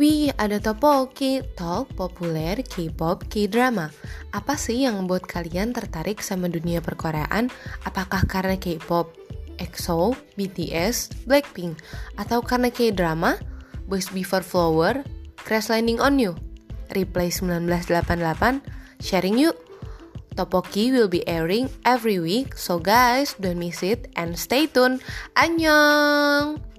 Wih, ada Topoki, Talk populer K-pop, K-drama. Apa sih yang membuat kalian tertarik sama dunia perkoreaan? Apakah karena K-pop, EXO, BTS, Blackpink, atau karena K-drama, Boys Before Flower, Crash Landing on You, Replay 1988, Sharing You? Topoki will be airing every week, so guys, don't miss it and stay tuned. Annyeong!